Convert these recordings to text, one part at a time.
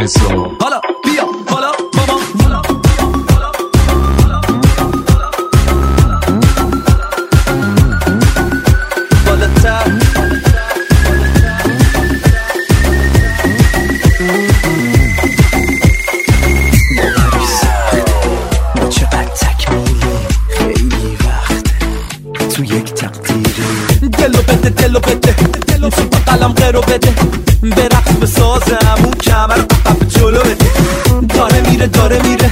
حساب حالا بیا حالا بابا حالا دلو بده دلو بده قلم قرو بده به رقص بسازم اون کمر داره میره.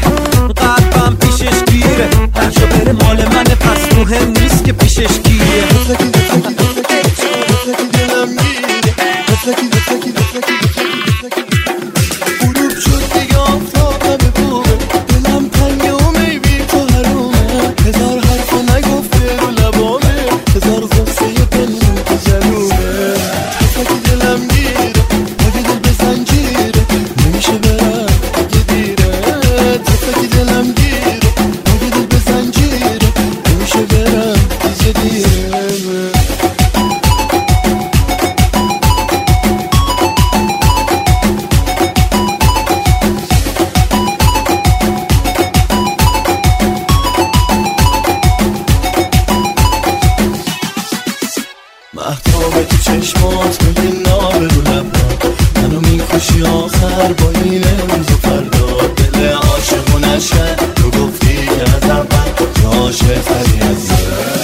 قلبم پیشش گیره. هرجا بره مال من پس مهم نیست که پیشش احتابه تو چشمات میگه نابه رو منو می‌کشی آخر با این امروز و فردا. دل عاشقونش تو گفتی که از اول جاشه تری از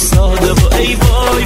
sort of boy.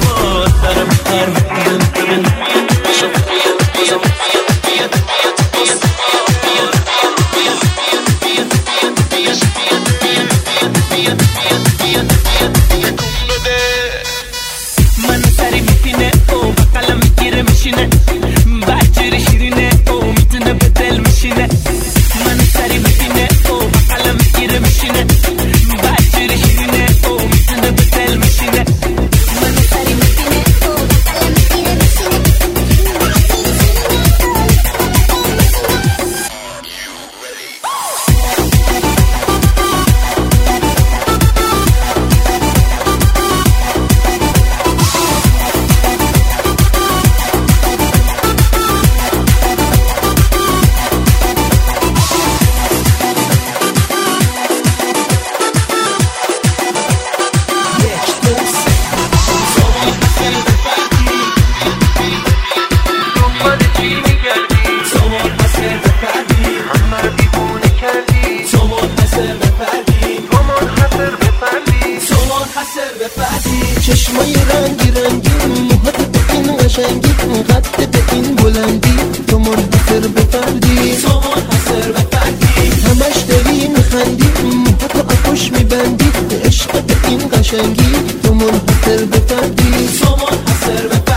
قشنگی تو منحصر به فردی تو منحصر به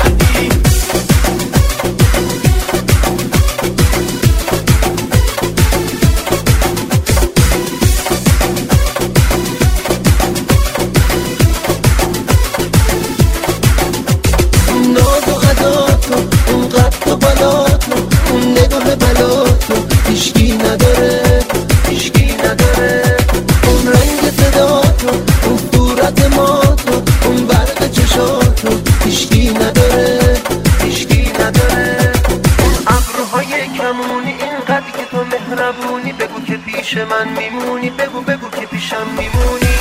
اینقدر که تو مهربونی بگو که پیش من میمونی بگو بگو که پیشم میمونی.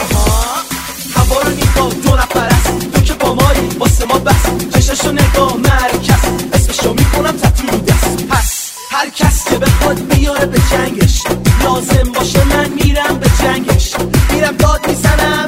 هوا رو نگاه دو نفر است. تو که با مایی واسه ما بس. چششو نگاه مرکز. اسمشو می‌کنم تطور دست. پس هر کس که بخواد میاره به جنگش. لازم باشه من میرم به جنگش. میرم داد می‌زنم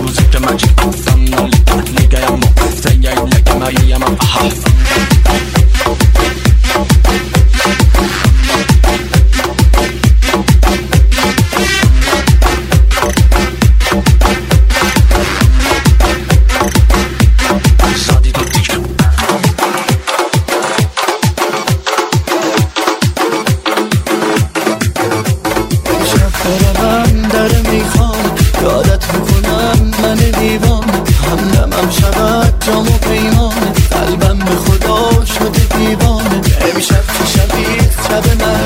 Musik der Magic, another night